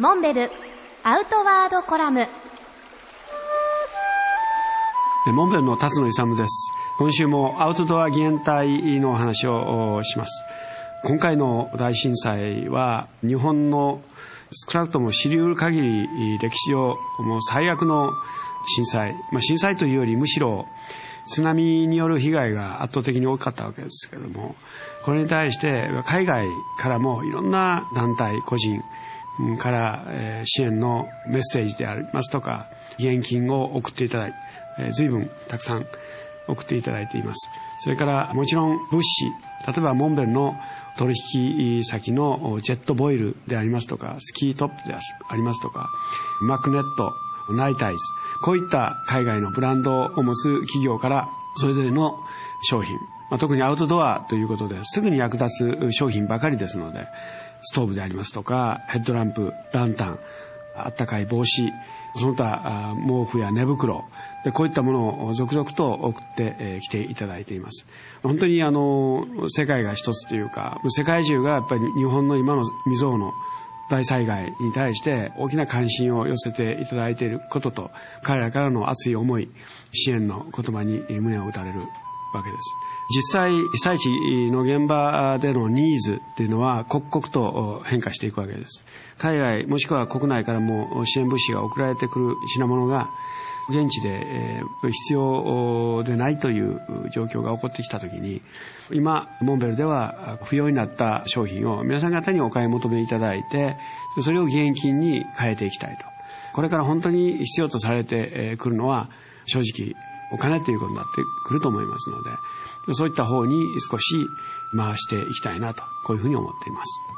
モンベルアウトワードコラム。モンベルの辰野勇です。今週もアウトドア義援隊のお話をします。今回の大震災は日本の少なくとも知り得る限り歴史上もう最悪の震災、まあ、震災というよりむしろ津波による被害が圧倒的に大きかったわけですけれどもこれに対して海外からもいろんな団体個人から支援のメッセージでありますとか義援金を送っていただいて随分たくさん送っていただいています。それからもちろん物資例えばモンベルの取引先のジェットボイルでありますとかスキートップでありますとかマクネットナイタイズこういった海外のブランドを持つ企業からそれぞれの商品、まあ、特にアウトドアということですぐに役立つ商品ばかりですのでストーブでありますとかヘッドランプランタンあったかい帽子その他毛布や寝袋でこういったものを続々と送ってきていただいています。本当にあの世界が一つというか世界中がやっぱり日本の今の未曾有の大災害に対して大きな関心を寄せていただいていることと彼らからの熱い思い支援の言葉に胸を打たれるわけです。実際被災地の現場でのニーズっていうのは刻々と変化していくわけです。海外もしくは国内からも支援物資が送られてくる品物が現地で必要でないという状況が起こってきたときに今モンベルでは不要になった商品を皆さん方にお買い求めいただいてそれを義援金に変えていきたいと。これから本当に必要とされてくるのは正直お金ということになってくると思いますのでそういった方に少し回していきたいなとこういうふうに思っています。